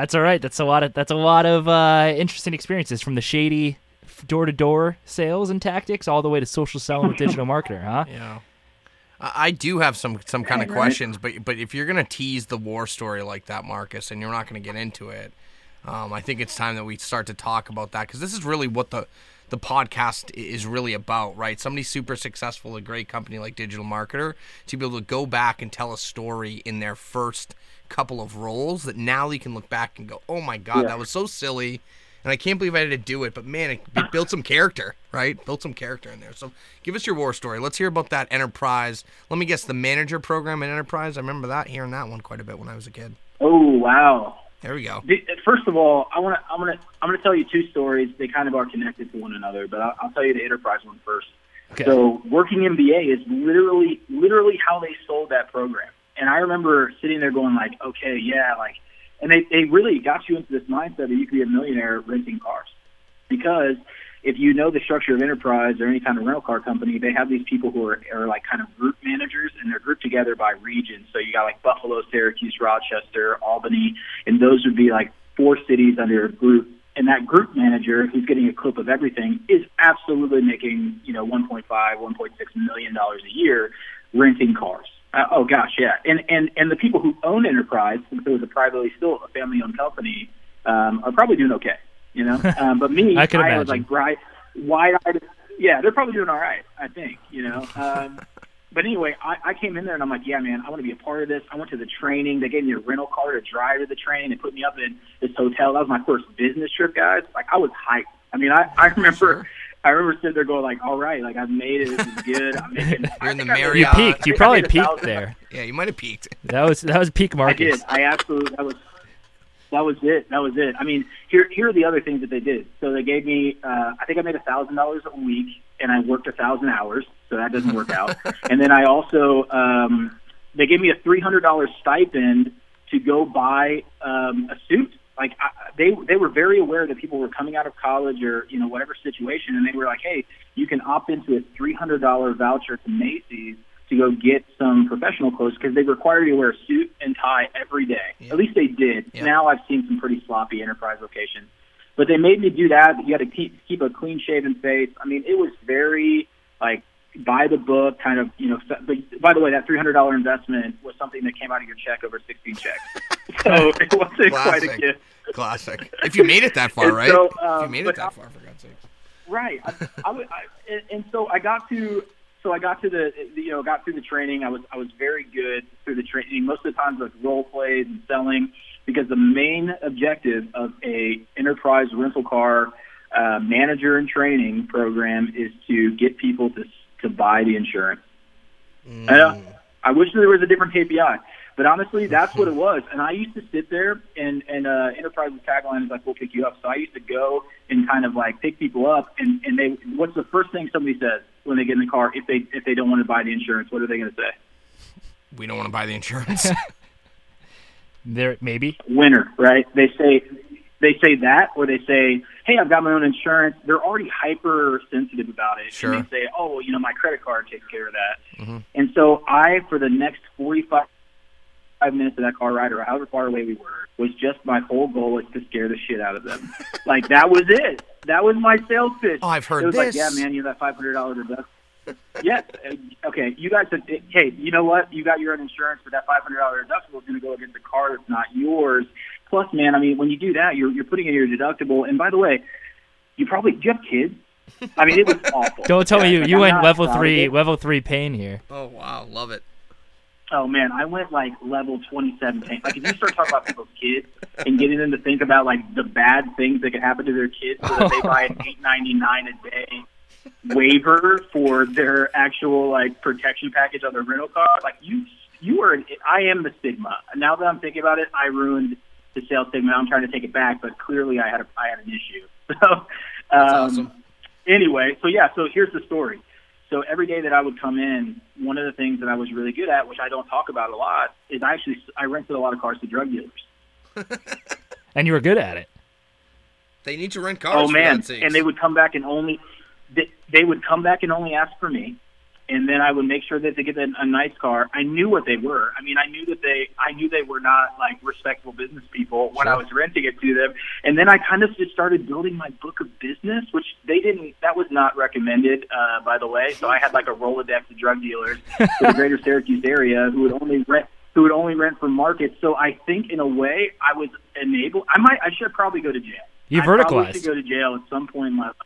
That's all right. That's a lot of that's a lot of uh, interesting experiences from the shady door to door sales and tactics all the way to social selling with digital marketer, huh? Yeah. I I do have some some kind of questions, but but if you're gonna tease the war story like that, Marcus, and you're not gonna get into it, um, I think it's time that we start to talk about that because this is really what the the podcast is really about, right? Somebody super successful, a great company like Digital Marketer, to be able to go back and tell a story in their first couple of roles that now you can look back and go, oh my god, Yeah. that was so silly. And I can't believe I had to do it, but man, it, it built some character, right? Built some character in there. So give us your war story. Let's hear about that enterprise. Let me guess, the manager program in enterprise. I remember that, hearing that one quite a bit when I was a kid. Oh wow. There we go. Uh, first of all, I want to I'm gonna I'm gonna tell you two stories. They kind of are connected to one another, but I'll, I'll tell you the enterprise one first. Okay. So working MBA is literally literally how they sold that program. And I remember sitting there going like, okay, yeah, like, and they they really got you into this mindset that you could be a millionaire renting cars, because if you know the structure of enterprise or any kind of rental car company, they have these people who are, are like kind of group managers and they're grouped together by region. So you got like Buffalo, Syracuse, Rochester, Albany, and those would be like four cities under a group. And that group manager who's getting a clip of everything is absolutely making, you know, 1.5, 1.6 million dollars a year renting cars. Uh, oh gosh, yeah. And and and the people who own Enterprise, since it was a privately still a family-owned company, um, are probably doing okay. You know, um, but me, I can was like bright, wide-eyed. Yeah, they're probably doing all right. I think. You know. Um, but anyway, I, I came in there and I'm like, yeah, man, I want to be a part of this. I went to the training. They gave me a rental car to drive to the training. They put me up in this hotel. That was my first business trip, guys. Like I was hyped. I mean, I I remember. Sure. I remember sitting there going like, "All right, like I've made it. This is good. I'm making." You're in the I think I made- You peaked. You I think I probably peaked there. Yeah, you might have peaked. That was that was peak Marcus. I did. I absolutely. That was. That was it. That was it. I mean, here here are the other things that they did. So they gave me. Uh, I think I made a thousand dollars a week, and I worked a thousand hours. So that doesn't work out. And then I also um, they gave me a three hundred dollars stipend to go buy um, a suit. Like I, they they were very aware that people were coming out of college or you know whatever situation, and they were like, hey, you can opt into a three hundred dollar voucher to Macy's to go get some professional clothes because they require you to wear a suit and tie every day. Yeah. At least they did. Yeah. Now I've seen some pretty sloppy enterprise locations, but they made me do that. You had to keep keep a clean shaven face. I mean, it was very like by the book kind of you know. But by the way, that three hundred dollar investment was something that came out of your check over sixteen checks, so it wasn't quite a gift. Classic. If you made it that far, right? so, if you um, made it that I- far, for God's sakes. Right. I, I, I, and- and so I got to, so I got to the, you know, got through the training. I was, I was very good through the training. Most of the times with role plays and selling, because the main objective of a enterprise rental car uh, manager and training program is to get people to to buy the insurance. I, know, I wish there was a different KPI, but honestly, that's what it was. And I used to sit there, and and uh, Enterprise's tagline is like, "We'll pick you up." So I used to go and kind of like pick people up, and and they, what's the first thing somebody says when they get in the car if they if they don't want to buy the insurance? What are they going to say? We don't want to buy the insurance. There maybe. Winner, right? They say they say that, or they say, "Hey, I've got my own insurance." They're already hyper sensitive about it. Sure. And they say, "Oh, well, you know, my credit card takes care of that." Mm-hmm. And so I, for the next forty-five five minutes of that car ride, or however far away we were, was just my whole goal was to scare the shit out of them. like that was it. That was my sales pitch. Oh, I've heard it was this. like, yeah, man, you have that five hundred dollars deductible. yes. Okay. You guys said, hey, you know what? You got your own insurance, but that five hundred dollar deductible is going to go against a car that's not yours. Plus, man, I mean, when you do that, you're you're putting in your deductible. And by the way, you probably do you have kids? I mean, it was awful. Don't tell me you like, you I'm went level three level three pain here. oh wow, love it. Oh man, I went like level twenty seven. pain. Like if you start talking about people's kids and getting them to think about like the bad things that could happen to their kids, so that they buy an eight ninety nine a day waiver for their actual like protection package on their rental car. Like you, you are. An, I am the stigma. Now that I'm thinking about it, I ruined the sales stigma. I'm trying to take it back, but clearly I had a I had an issue. So, um, awesome. anyway, so yeah, so here's the story. So every day that I would come in, one of the things that I was really good at, which I don't talk about a lot, is I actually I rented a lot of cars to drug dealers. And you were good at it. They need to rent cars. Oh man! God's. And they would come back and only they, they would come back and only ask for me, and then I would make sure that they get a, a nice car. I knew what they were. I mean, I knew that they, I knew they were not like respectable business people when I was renting it to them. And then I kind of just started building my book of business, which they didn't. That was not recommended, uh, by the way. So I had like a rolodex of drug dealers for the greater Syracuse area who would only rent who would only rent from Marcus. So I think in a way I was enabled. I might. I should probably go to jail. You I probably verticalized. should go to jail at some point in my life.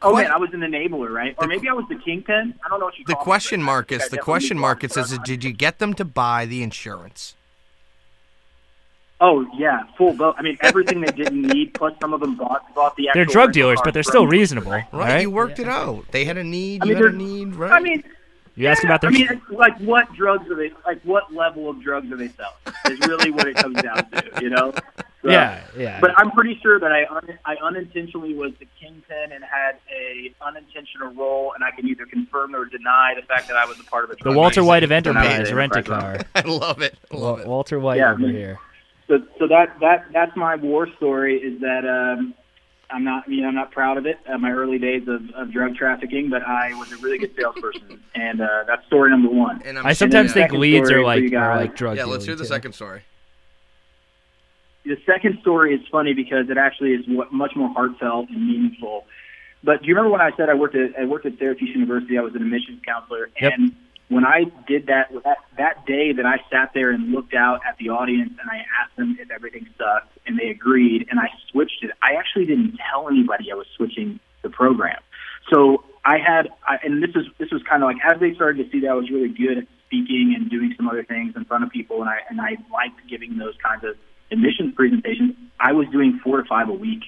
The Oh que- man, I was an enabler, right? Or maybe I was the kingpin. I don't know what you the call question, me, but I Marcus. The question, was Marcus, is: drug Did you get them to buy the insurance? Oh yeah, full boat. I mean, everything they didn't need. Plus, some of them bought bought the. They're drug dealers, car but they're still reasonable, Right, right? you worked it out. They had a need. I you mean, had a need. Right. I mean, You ask about their. I mean, like what drugs are they? Like what level of drugs are they selling? Is really what it comes down to, you know? So- yeah, yeah. But I'm pretty sure that I un- I unintentionally was the kingpin and had a unintentional role, and I can either confirm or deny the fact that I was a part of it. the Walter White of Amazing. Enterprise, rent a car. I love it. I love Wa- it. Walter White Yeah. over here. so so that that that's my war story is that um I'm not you know I'm not proud of it uh, my early days of, of drug trafficking but I was a really good salesperson and uh, that's story number one And I'm I sometimes think second leads are like you are like drug yeah, let's hear the too. second story. The second story is funny because it actually is what, much more heartfelt and meaningful but do you remember when I said I worked at I worked at Syracuse University I was an admissions counselor Yep. and when I did that that that day that I sat there and looked out at the audience and I asked them if everything sucked and they agreed and I switched it. I actually didn't tell anybody I was switching the program. So I had I, and this is this was kind of like as they started to see that I was really good at speaking and doing some other things in front of people and I and I liked giving those kinds of admissions presentations. I was doing four to five a week.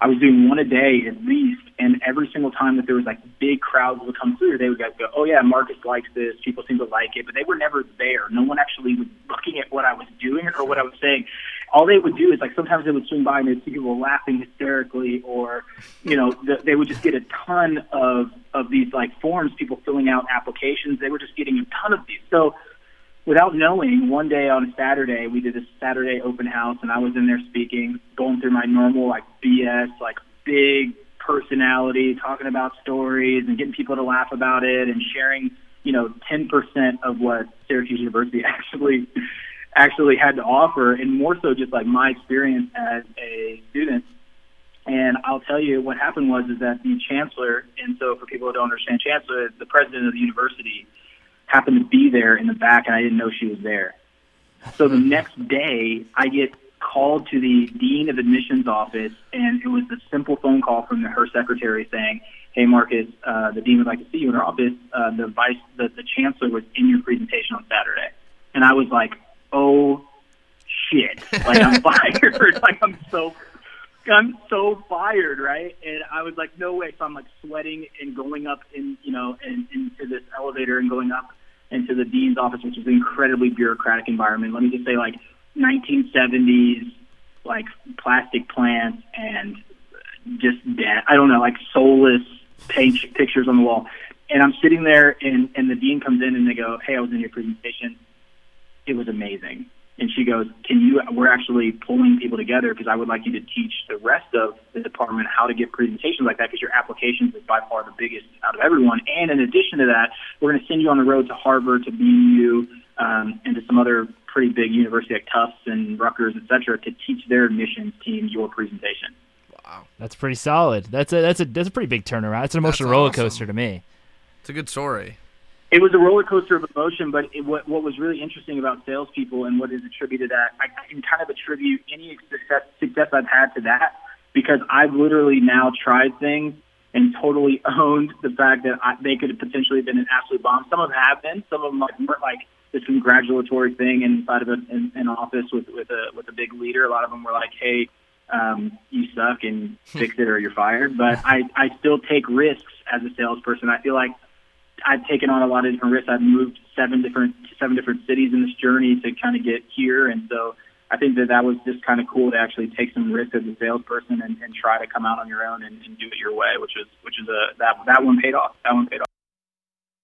I was doing one a day at least, and every single time that there was like big crowds would come through, they would go, "Oh yeah, Marcus likes this. People seem to like it," but they were never there. No one actually was looking at what I was doing or what I was saying. All they would do is like sometimes they would swing by and they'd see people laughing hysterically, or you know th- they would just get a ton of of these like forms, people filling out applications. They were just getting a ton of these. So without knowing, one day on a Saturday, we did a Saturday open house, and I was in there speaking, going through my normal like BS, like big personality, talking about stories and getting people to laugh about it, and sharing, you know, ten percent of what Syracuse University actually actually had to offer, and more so just like my experience as a student. And I'll tell you what happened was is that the chancellor, and so for people who don't understand, chancellor, the president of the university, happened to be there in the back, and I didn't know she was there. So the next day, I get called to the dean of admissions office, and it was a simple phone call from her secretary saying, "Hey, Marcus, uh, the dean would like to see you in her office. Uh, the vice, the, the chancellor was in your presentation on Saturday." And I was like, "Oh shit! Like I'm fired! like I'm so." I'm so fired, right? And I was like, no way. So I'm like sweating and going up in, you know, in, into this elevator and going up into the dean's office, which is an incredibly bureaucratic environment. Let me just say, like 1970s, like plastic plants and just dead. I don't know, like soulless page, pictures on the wall. And I'm sitting there, and and the dean comes in, and they go, "Hey, I was in your presentation. It was amazing." And she goes, "Can you? We're actually pulling people together because I would like you to teach the rest of the department how to give presentations like that because your applications is by far the biggest out of everyone. And in addition to that, we're going to send you on the road to Harvard, to BU, um, and to some other pretty big university like Tufts and Rutgers, et cetera, to teach their admissions team your presentation." Wow, That's pretty solid. That's a that's a that's a pretty big turnaround. It's an emotional That's roller coaster to me. it's a good story. It was a roller coaster of emotion, but it, what what was really interesting about salespeople and what is attributed to that I, can kind of attribute any success success I've had to that because I've literally now tried things and totally owned the fact that I, they could have potentially been an absolute bomb. Some of them have been. Some of them like, were like this congratulatory thing inside of an, an office with with a with a big leader. A lot of them were like, "Hey, um, you suck and fix it or you're fired." But I I still take risks as a salesperson. I feel like I've taken on a lot of different risks. I've moved seven different seven different cities in this journey to kind of get here, and so I think that that was just kind of cool to actually take some risk as a salesperson and, and try to come out on your own and, and do it your way, which was which is a that that one paid off. That one paid off.